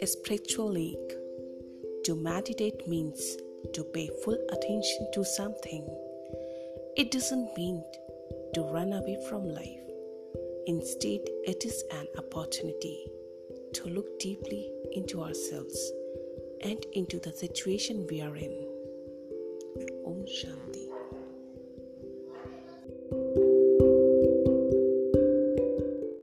A spiritual. To meditate means to pay full attention to something. It doesn't mean to run away from life. Instead, it is an opportunity to look deeply into ourselves and into the situation we are in. Om Shanti.